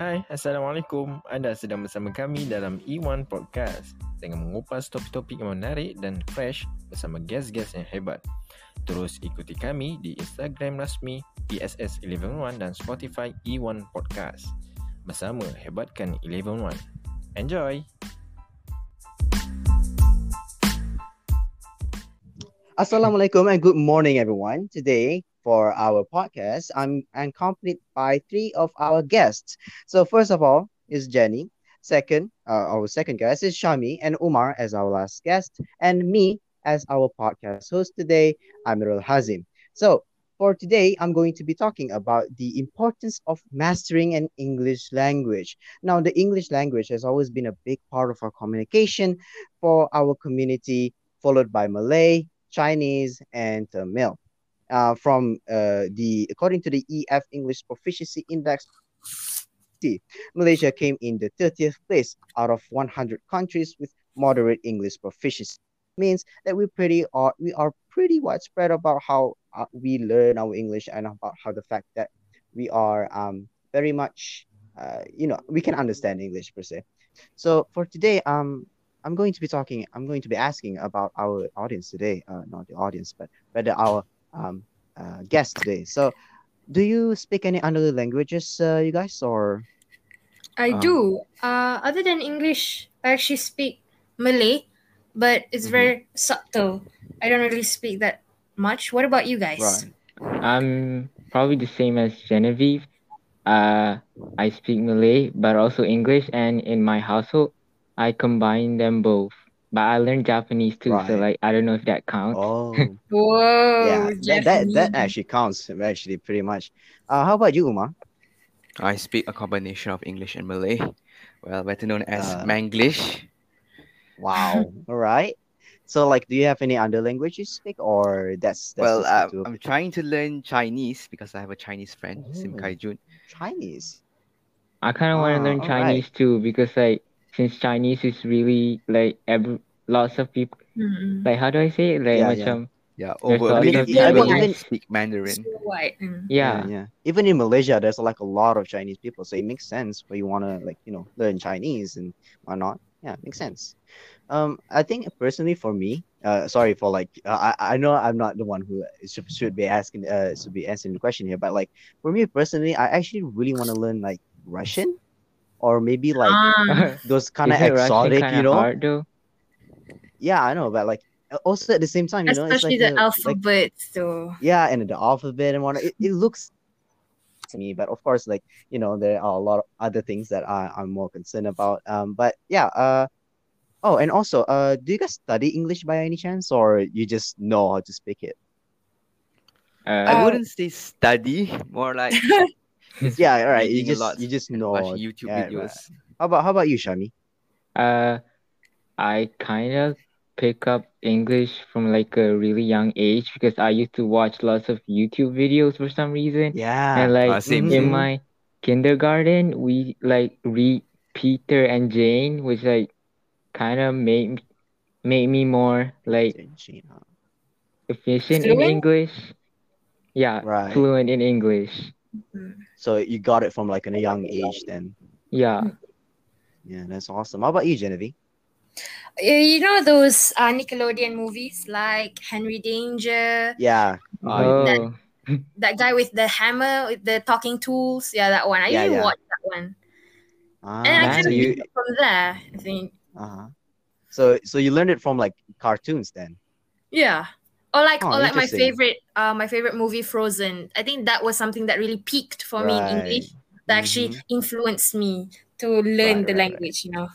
Hai, Assalamualaikum. Anda sedang bersama kami dalam E1 Podcast dengan mengupas topik-topik yang menarik dan fresh bersama guest-guest yang hebat. Terus ikuti kami di Instagram rasmi PSS111 dan Spotify E1 Podcast. Bersama hebatkan 111. Enjoy! Assalamualaikum and good morning, everyone. Today, for our podcast, I'm accompanied by three of our guests. So, first of all, is Jenny. Second, uh, our second guest is Shami and Umar as our last guest, and me as our podcast host today, Amirul Hazim. So, for today, I'm going to be talking about the importance of mastering an English language. Now, the English language has always been a big part of our communication for our community, followed by Malay, Chinese, and Tamil. Uh, from uh, the according to the EF English Proficiency Index, Malaysia came in the 30th place out of 100 countries with moderate English proficiency. Means that we pretty are we are pretty widespread about how uh, we learn our English and about how the fact that we are um very much uh, you know we can understand English per se. So for today, um I'm going to be talking, I'm going to be asking about our audience today, uh, not the audience, but rather our um, uh, guest today. So, do you speak any other languages, uh, you guys, or? I Um, do. Uh, other than English, I actually speak Malay, but it's Mhm. very subtle. I don't really speak that much. What about you guys? Right. I'm probably the same as Genevieve. Uh, I speak Malay, but also English, and in my household, I combine them both. But I learned Japanese too, so like I don't know if that counts. Oh, Whoa, yeah, that, that that actually counts. Actually, pretty much. Uh, how about you, Uma? I speak a combination of English and Malay, well, better known as Uh, Manglish. Wow. All right. So, like, do you have any other language you speak, or that's that's Well, uh, the two of I'm trying to learn Chinese because I have a Chinese friend, Sim Oh. Kai Jun. Chinese? I kind of want to Ah, learn all Chinese too because like since Chinese is really like every lots of people Mm-mm. like how do I say it like Yeah, yeah. macam Yeah, There's over a lots million of people Chinese. speak Mandarin. So white. Mm. yeah yeah. Even in Malaysia, there's like a lot of Chinese people, so it makes sense where you want to like you know learn Chinese and why not? Yeah, makes sense. Um, I think personally for me, uh, sorry for like uh, I I know I'm not the one who should, should be asking uh should be answering the question here, but like for me personally, I actually really want to learn like Russian, or maybe like Ah, those kind of exotic, you know? hard? Yeah, I know, but like also at the same time, you know, especially like the a- like alphabets, though. yeah and the alphabet and whatnot it, it looks to me but of course like you know there are a lot of other things that I, i'm more concerned about um but yeah uh oh and also uh do you guys study english by any chance or you just know how to speak it Uh, I Oh. wouldn't say study, more like just yeah all right you just you just know watch YouTube yeah, right. videos. how about how about you shami Uh, I kind of pick up English from like a really young age because I used to watch lots of YouTube videos for some reason. yeah And like same, in my kindergarten, we like read Peter and Jane, which like kind of made made me more like efficient in English. Yeah, Right. fluent in English. So you got it from like in a young age then Yeah. yeah that's awesome how about you genevieve Uh, You know those uh, Nickelodeon movies like Henry Danger, yeah Oh, Oh, that guy with the hammer, with the talking tools. Yeah, that one. I Yeah, usually yeah. watch that one. ah, And I Man, kind so of you from there, I think. uh-huh so so you learned it from like cartoons then Yeah. Or like Oh, or like my favorite uh my favorite movie Frozen. I think that was something that really peaked for me in English that actually Mhm. influenced me to learn Right, the right, right. language, you know.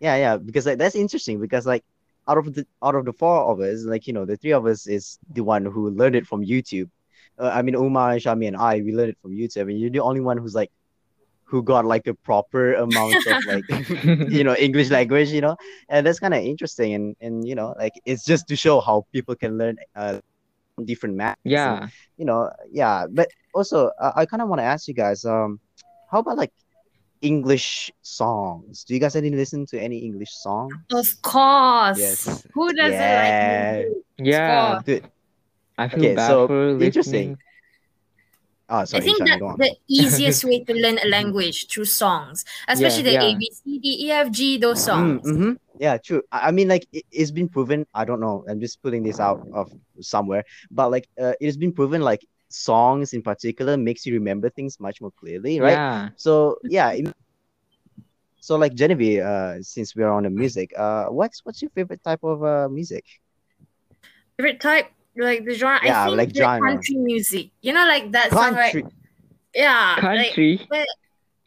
Yeah, yeah, because like that's interesting because like out of the out of the four of us, like you know, the three of us is the one who learned it from YouTube. Uh, I mean, Uma, Shami, and I, we learned it from YouTube, and you're the only one who's like, who got like a proper amount of like, you know, English language, you know, and that's kind of interesting, and and you know, like it's just to show how people can learn uh different maths. and, yeah. you know, yeah, but also uh, I kind of want to ask you guys, um, how about like English songs? Do you guys any listen to any English song? Of course. yes. Who doesn't Yeah. like music? Yeah. course. Dude, I feel Okay, bad so for interesting. Oh, sorry, I think Shani, on. the easiest way to learn a language through songs, especially the yeah. A B C D E F G those Mm, songs. mhm. Yeah, true. I I mean, like it, it's been proven. I don't know. I'm just pulling this out of somewhere, but like uh, it has been proven. Like songs in particular makes you remember things much more clearly, right? Yeah. So yeah. it- so like Genevieve, uh, since we're on the music, uh, what's what's your favorite type of uh music? Favorite type, like the genre. Yeah, I think like genre. country music. You know, like that song, right? Country. Yeah, like Country.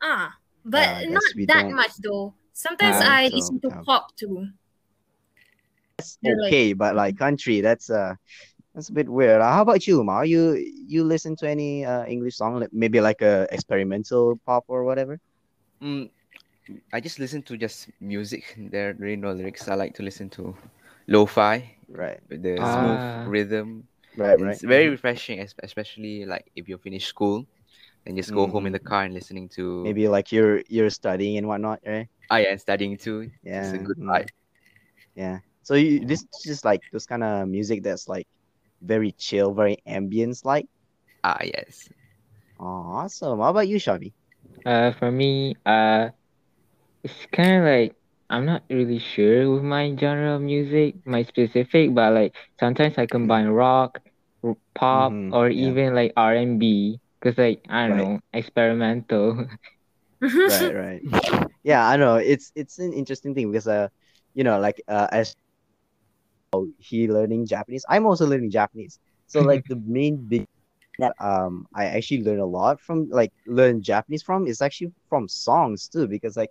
ah, but Ah, I not guess we that don't- much though. Sometimes I so, listen to yeah. pop too. That's Yeah, like- okay, but like country, that's uh that's a bit weird. Uh, how about you, Ma? You you listen to any uh English song, like maybe like a experimental pop or whatever? Mm, I just listen to just music. There are really no lyrics. I like to listen to lo-fi Right, with the Ah. smooth rhythm. right, right. It's very refreshing, es- especially like if you finish school and just go home in the car and listening to Maybe like you're you're studying and whatnot, right? ah yeah, and studying too. Yeah, It's a good mm. vibe. Yeah. So you this is just like those kind of music that's like very chill, very ambience like. Ah yes. Oh, awesome. How about you, Shavi? Uh, for me, uh, it's kind of like I'm not really sure with my genre of music, my specific, but like sometimes I combine rock, r- pop, Mhm, or yeah. even like R&B, because like I don't Right. know, experimental. Right, right. Yeah, I know. It's it's an interesting thing because uh, you know, like uh, as oh, he learning Japanese, I'm also learning Japanese. So like the main big that um I actually learn a lot from like learn Japanese from is actually from songs too because like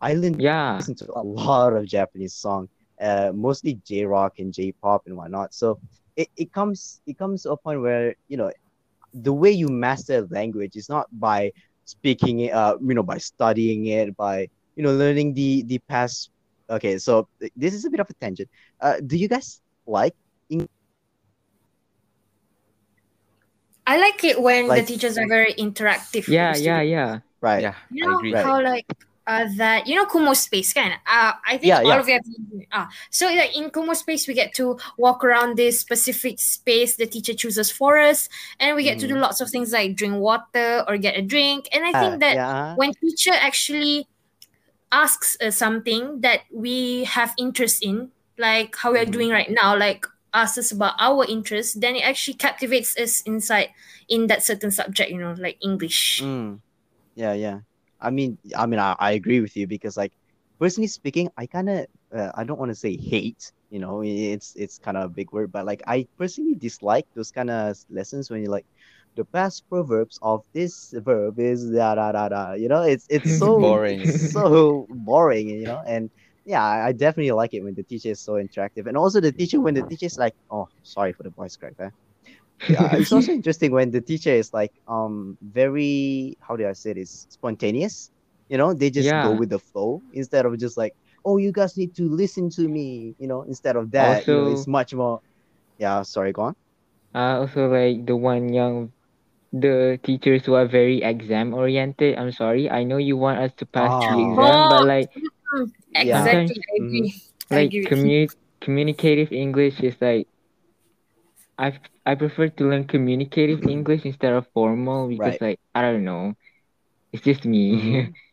I learn Yeah, listen to a lot of Japanese song, uh, mostly J rock and J pop and whatnot. So it, it comes it comes to a point where you know the way you master language is not by speaking it, uh, you know, by studying it, by you know learning the the past. Okay, so this is a bit of a tangent. Uh, do you guys like? I like it when Like- the teachers are very interactive. yeah, yeah, yeah. Right. Yeah, You I know agree. How like uh that you know Kumospace kind uh I think Yeah, all yeah. of you have ah so like in Kumospace we get to walk around this specific space the teacher chooses for us and we get to do Mhm. lots of things like drink water or get a drink and I Uh, think that yeah. when teacher actually asks us something that we have interest in like how we're Mhm. doing right now like asks us about our interest then it actually captivates us inside in that certain subject you know like english Mm. Yeah, yeah. I mean, I mean, I, I agree with you because, like, personally speaking, I kind of, uh, I don't want to say hate. You know, it's it's kind of a big word, but like, I personally dislike those kind of lessons when you're like, the past proverbs of this verb is da da da da. You know, it's it's so Boring. so boring. You know, and yeah, I, I definitely like it when the teacher is so interactive, and also the teacher when the teacher is like, oh, sorry for the voice crack there yeah, it's also interesting when the teacher is like um very how do I say this spontaneous. You know, they just go with the flow instead of just like, oh, you guys need to listen to me. You know, instead of that, you know, it's much more. Yeah, sorry, go on. Uh, also like the one young, the teachers who are very exam oriented. I'm sorry, I know you want us to pass the Oh. exam, but Oh. like Yeah. exactly i agree I like agree commu- communicative English is like I I prefer to learn communicative English instead of formal because Right. like I don't know, it's just me. Mhm.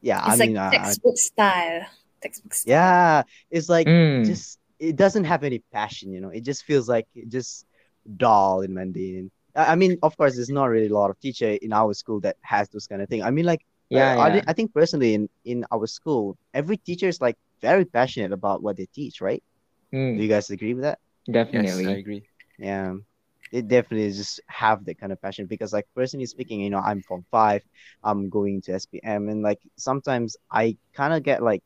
Yeah, it's I like mean, uh, I- textbook style textbook style yeah, it's like Mm. just it doesn't have any passion. You know, it just feels like it just dull and mundane. I I mean, of course, there's not really a lot of teacher in our school that has those kind of thing. I mean, like yeah, Uh, I, yeah, thi- I think personally in, in our school, every teacher is like very passionate about what they teach, right? Do Mm, you guys agree with that? Yes, definitely. I agree. Yeah. It definitely just have that kind of passion because like personally speaking, you know, I'm from five, I'm going to SPM and like sometimes I kind of get like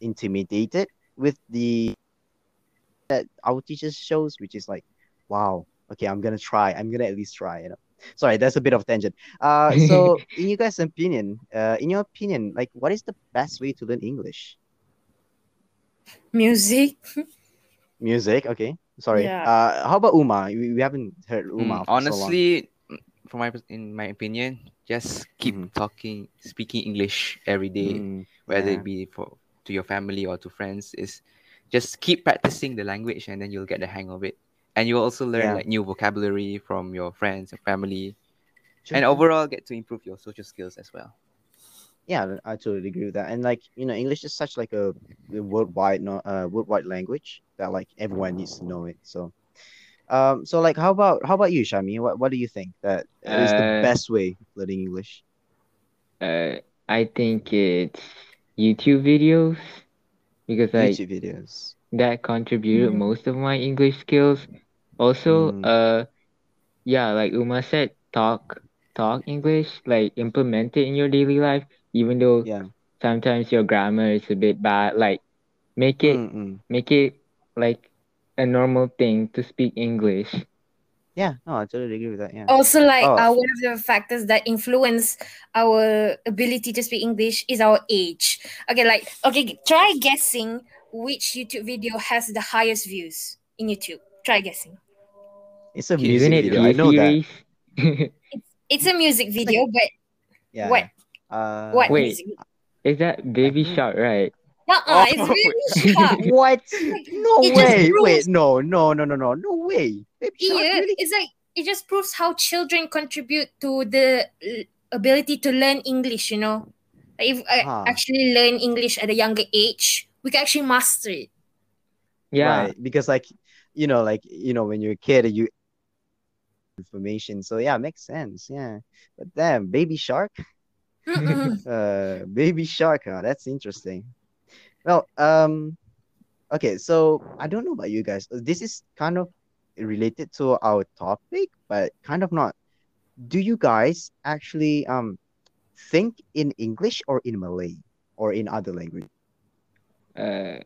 intimidated with the that our teachers shows, which is like, wow, okay, I'm gonna try. I'm gonna at least try, you know. Sorry, that's a bit of tangent. Uh, so in you guys' opinion, uh, in your opinion, like, what is the best way to learn English? music Music, okay. Sorry. Yeah. Uh, how about Uma? We, we haven't heard Mm, Uma. for so long. honestly, mm, from my in my opinion, just keep Mhm. talking, speaking English every day, Mm, whether yeah. it be for to your family or to friends. Is just keep practicing the language, and then you'll get the hang of it. And you'll also learn Yeah. like new vocabulary from your friends and family. Sure. and overall get to improve your social skills as well. Yeah, I totally agree with that. And like you know, English is such like a, a worldwide no uh worldwide language that like everyone needs to know it. So, um, so like how about how about you, Shami? What what do you think that is the Uh, best way of learning English? Uh, I think it's YouTube videos because like YouTube videos. that contributed Mm. most of my English skills. Also, Mm. uh, yeah, like Uma said, talk talk English, like implement it in your daily life, even though Yeah. sometimes your grammar is a bit bad. Like make it Mm-mm. make it like a normal thing to speak English. Yeah. No, I totally agree with that. Yeah. Also, like Oh. uh, one of the factors that influence our ability to speak English is our age. Okay, like okay, try guessing which YouTube video has the highest views in YouTube. Try guessing. It's a music Isn't it video. I know that. T-Series? It's a music video, but Yeah. what Uh, what Wait. Is that Baby Shark, right? Uh-uh, it's Oh, really sharp. What? No It just way. Wait, no, no, no, no, no, no way. Baby Shark, Yeah, really? it's like it just proves how children contribute to the uh, ability to learn English. You know, like if I Huh. actually learn English at a younger age, we can actually master it. Yeah. Right. Because like, you know, like, you know, when you're a kid, you information. So yeah, makes sense. Yeah. But damn, baby shark. Uh baby shark, huh? That's interesting. Well, um, okay, so I don't know about you guys. This is kind of related to our topic, but kind of not. Do you guys actually um think in English or in Malay or in other language? Uh,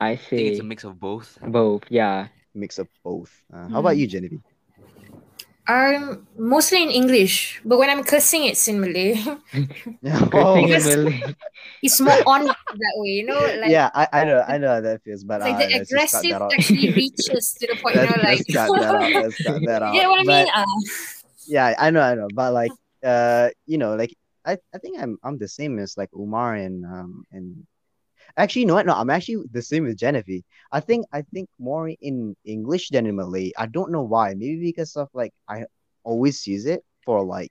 I I think it's a mix of both. both. Yeah. Mix of both. Uh, how about Mm. you, Genevieve? I'm mostly in English, but when I'm cursing, it's in Malay. Oh, in Malay. it's more on that way, you know. Like, yeah, I, I know, I know how that feels, but like uh, the let's just cut aggressive actually reaches to the point, you know, like. let's cut that out. Let's cut that out. you get what I But- mean? Uh, yeah i know i know but like uh you know like i i think i'm i'm the same as like umar and um and actually what? No i'm actually the same with genevieve. I think i think more in english than in malay. I don't know why. Maybe because of like i always use it for like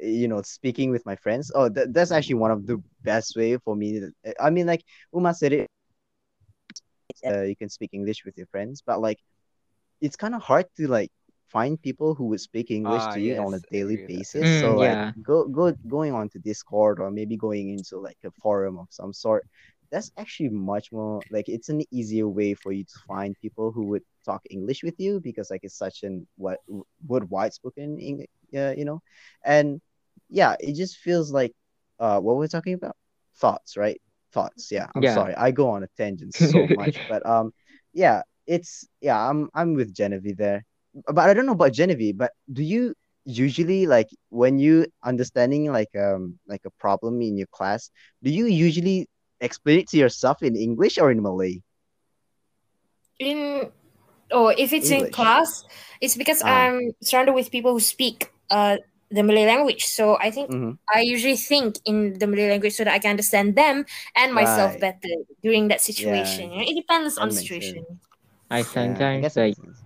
you know speaking with my friends. Oh that, that's actually one of the best way for me to- i mean like umar said it uh, you can speak english with your friends but like it's kind of hard to like find people who would speak English Ah, to you on a daily agree with that. basis. so Mm, like yeah. go go going on to Discord or maybe going into like a forum of some sort. That's actually much more like it's an easier way for you to find people who would talk English with you because like it's such an what worldwide spoken English, uh, you know, and yeah, it just feels like uh what we're talking about thoughts, right? Thoughts. Yeah, I'm Yeah. sorry, I go on a tangent so much, but um, yeah, it's yeah, I'm I'm with Genevieve there but I don't know about Genevieve, but do you usually like when you understanding like um like a problem in your class, do you usually explain it to yourself in English or in Malay? in or if it's in class, it's because Ah. I'm surrounded with people who speak uh the Malay language. So I think Mhm. I usually think in the Malay language so that I can understand them and myself Right. better during that situation. You know, It depends That on the situation. I Yeah, I sometimes guess it like sense.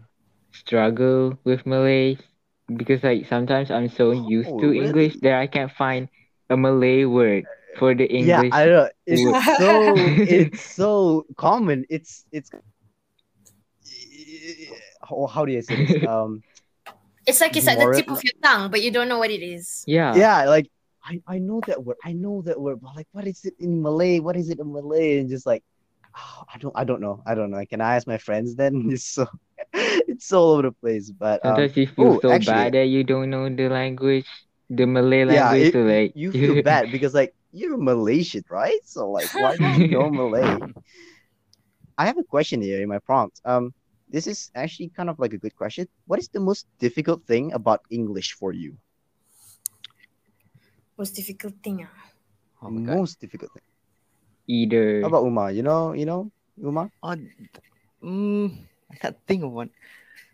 Struggle with Malay because like sometimes I'm so used Oh, to really? English that I can't find a Malay word for the English. Yeah, English. I know. It's word. so it's so common. It's it's how, how do you say this? Um It's like it's at the tip of your tongue, but you don't know what it is. yeah. yeah, like I, I know that word. I know that word, but like what is it in Malay? What is it in Malay? And just like oh, I don't I don't know. I don't know. Can I ask my friends then? It's so it's all over the place. But um, Sometimes you feel oh, so actually- bad that you don't know the language, the Malay yeah, language. it- so like you feel bad because like you're Malaysian, right? So like why don't you know Malay? I have a question here in my prompt. Um, this is actually kind of like a good question. What is the most difficult thing about English for you? Most difficult thing. ah. Oh my god. most difficult thing. either How about Uma? You know, you know, Uma. Oh, mm, I can't think of one.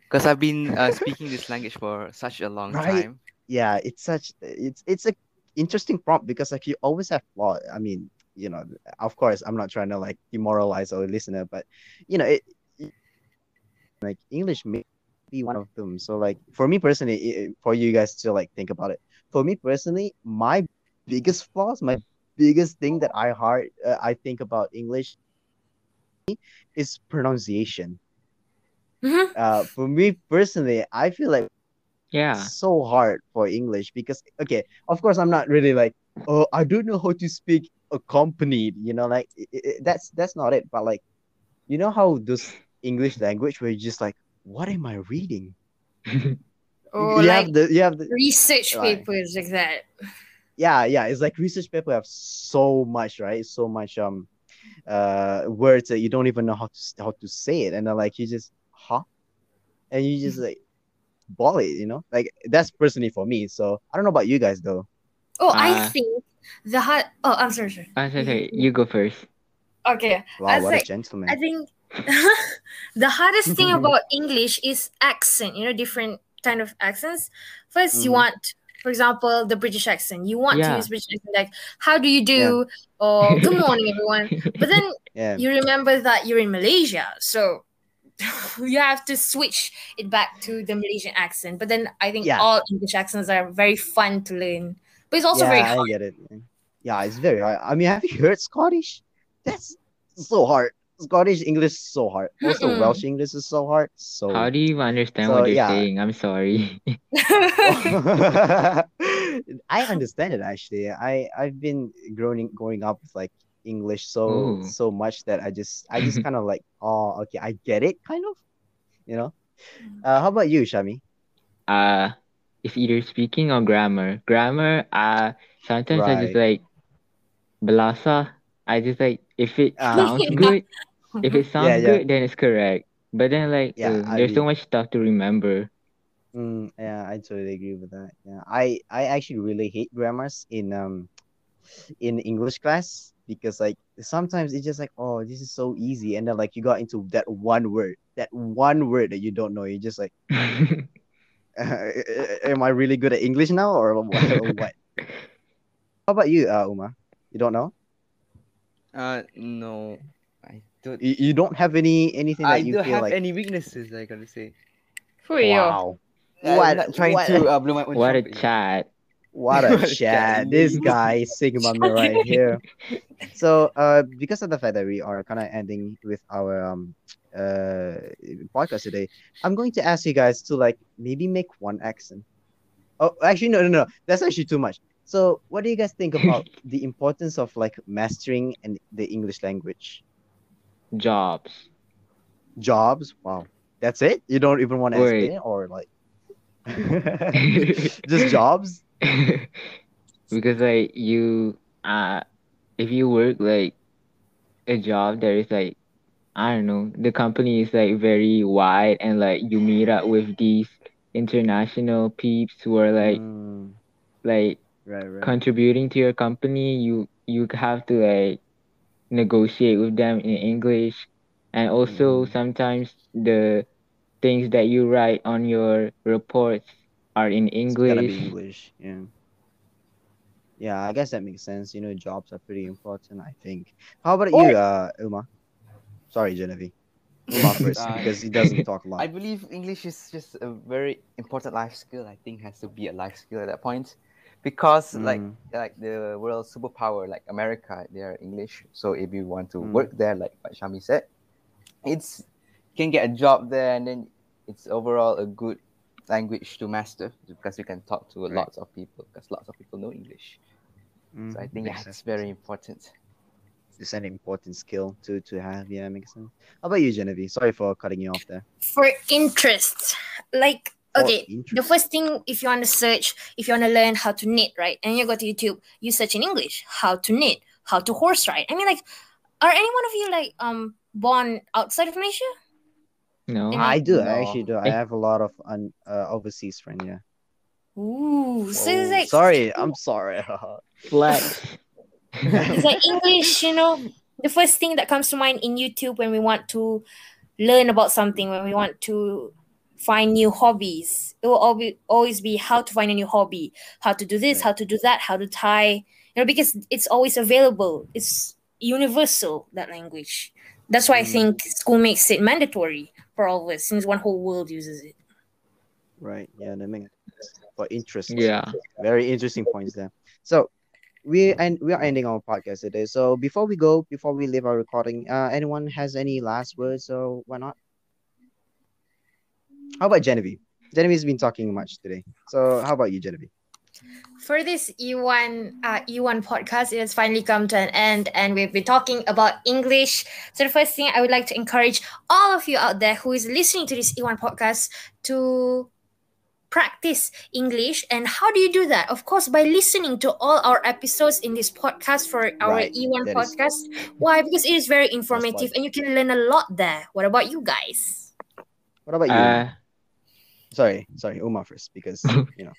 Because I've been uh, speaking this language for such a long Right. time. Yeah, it's such it's it's a interesting prompt because like you always have flaw. I mean, you know, of course, I'm not trying to like demoralize our listener, but you know, it, it- like English may be one of them. So like for me personally, i- i- for you guys to like think about it. For me personally, my biggest flaws, my biggest thing that I hard uh, I think about English is pronunciation. Mhm. Uh, for me personally, I feel like Yeah. so hard for English because okay, of course I'm not really like oh I don't know how to speak accompanied, you know, like i i that's that's not it. But like, you know how those English language where you're just like, what am I reading? Or you like have the you have the research Right. papers like that. yeah yeah it's like research paper have so much right so much um uh words that you don't even know how to how to say it and then like you just huh and you just like ball it you know like that's personally for me so i don't know about you guys though Oh, I Uh, think the hard. Oh, I'm sorry, sorry. Ah, sorry, sorry. You go first. Okay, wow was what like- a gentleman I think the hardest thing about English is accent. You know, different kind of accents. 1st you Mhm. want, for example, the British accent. You want to use British accent, like "How do you do?" or "Good morning, everyone." But then yeah you remember that you're in Malaysia, so you have to switch it back to the Malaysian accent. But then I think Yeah. all English accents are very fun to learn, but it's also yeah very i get it yeah it's very hard i mean have you heard scottish that's so hard scottish english is so hard also Mm-mm. welsh english is so hard so How do you understand So, what they're yeah. saying? I'm sorry. I understand it actually. I I've been growing growing up with like English so Ooh. so much that I just I just kind of like oh okay I get it kind of, you know. Uh, how about you, Shami? uh it's either speaking or grammar. Grammar, uh sometimes I just like balasa. I just like if it Ah. sounds good, if it sounds Yeah, yeah. good, then it's correct. But then like Yeah, uh, there's so much stuff to remember. Mm, yeah, I totally agree with that. Yeah, I I actually really hate grammars in um in English class because like sometimes it's just like oh this is so easy and then like you got into that one word that one word that you don't know you're just like am I really good at English now or what? or what? How about you, uh, Uma? You don't know? Uh, no, I don't. You, you don't have any anything that I you don't feel have like any weaknesses. I gotta say. For you. wow, I'm What- not trying what- to uh, blow my own what a chat. What a chat! This guy is me right here. So, uh, because of the fact that we are kind of ending with our um uh podcast today, I'm going to ask you guys to like maybe make one accent. Oh, actually, no, no, no. That's actually too much. So, what do you guys think about the importance of like mastering and the English language? Jobs. Jobs? Wow, that's it? You don't even want to explain or like just jobs? because like you uh if you work like a job that is like I don't know, the company is like very wide and like you meet up with these international peeps who are like Mm, like right, right. contributing to your company you you have to like negotiate with them in English and also Mhm. sometimes the things that you write on your reports are in It's gotta be English. English. Yeah. Yeah, I guess that makes sense. You know, jobs are pretty important, I think. How about you, uh, Uma? Sorry, Genevieve. Uma first, Uh, because he doesn't talk a lot. I believe English is just a very important life skill. I think has to be a life skill at that point, because like Mm, like the world superpower like America, they are English. So if you want to Mm. work there, like what Shami said, it's you can get a job there, and then it's overall a good language to master because you can talk to Right. lots of people because lots of people know English. mm, So I think yeah, makes it's sense, very important. It's an important skill to to have. Yeah, makes sense. How about you, Genevieve? Sorry for cutting you off there. For interest, like For okay, the first thing if you want to search, if you want to learn how to knit, right? And you go to YouTube, you search in English, how to knit, how to horse ride. I mean, like, are any one of you like um born outside of Malaysia? No. In- I do. I actually do. I have a lot of un, uh, overseas friends. Yeah. Ooh, so it's Oh, like sorry, I'm sorry. Flex. it's like English, you know. The first thing that comes to mind in YouTube when we want to learn about something, when we want to find new hobbies, it will always always be how to find a new hobby, how to do this, Right. how to do that, how to tie, you know, because it's always available. It's universal that language. That's why I Mm. think school makes it mandatory for all this since one whole world uses it. Right. Yeah, that makes sense. for interest. Yeah. Very interesting points there. So we and we are ending our podcast today. So before we go, before we leave our recording, uh, anyone has any last words? So why not? How about Genevieve? Genevieve's been talking much today. So how about you, Genevieve? For this E1 uh, E1 podcast, it has finally come to an end, and we've been talking about English. So the first thing I would like to encourage all of you out there who is listening to this E1 podcast to practice English. And how do you do that? Of course, by listening to all our episodes in this podcast for our Right, E1 that is- podcast. Why? Because it is very informative, and you can learn a lot there. What about you guys? What about you? Uh, sorry, sorry, Uma first because you know.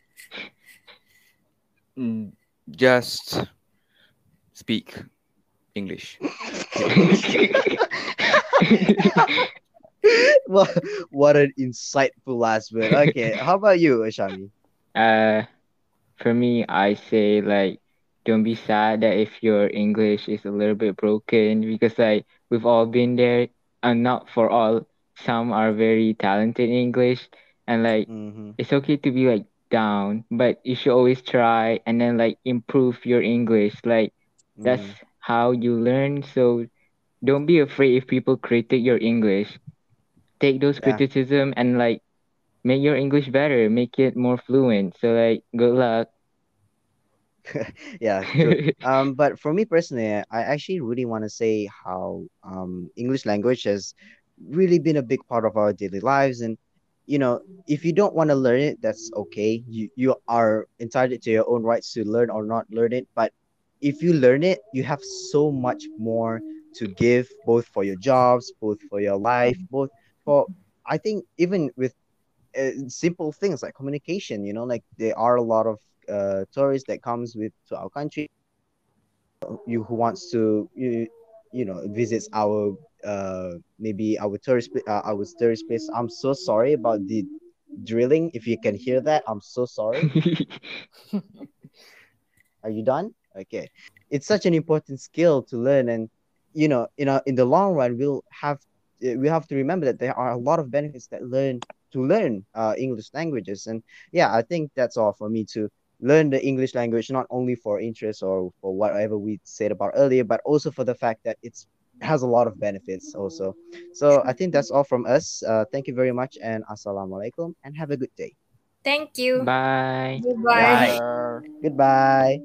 Mm, Just speak English. what what an insightful last word. Okay, how about you, Ashami? uh, for me, I say like, don't be sad that if your English is a little bit broken because like we've all been there, and not for all. Some are very talented in English, and like Mm-hmm. it's okay to be like down, but you should always try and then like improve your English. Like that's Mm-hmm. how you learn. So don't be afraid if people critique your English. Take those Yeah. criticism and like make your English better, make it more fluent. So like good luck. yeah, um, but for me personally, I actually really want to say how um English language has really been a big part of our daily lives, and you know, if you don't want to learn it, that's okay. You you are entitled to your own rights to learn or not learn it. But if you learn it, you have so much more to give, both for your jobs, both for your life, both for I think even with uh, simple things like communication. You know, like there are a lot of uh, tourists that comes with to our country. You who wants to you you know visits our uh maybe our tourist uh, our tourist place. I'm so sorry about the drilling. If you can hear that, I'm so sorry. Are you done? Okay. It's such an important skill to learn, and you know, in a, in the long run, we'll have uh, we have to remember that there are a lot of benefits that learn to learn uh, English languages, and yeah, I think that's all for me to learn the English language, not only for interest or for whatever we said about earlier, but also for the fact that it's has a lot of benefits also. So I think that's all from us. Uh, thank you very much, and assalamualaikum, and have a good day. Thank you. Bye. Goodbye. Bye. Goodbye.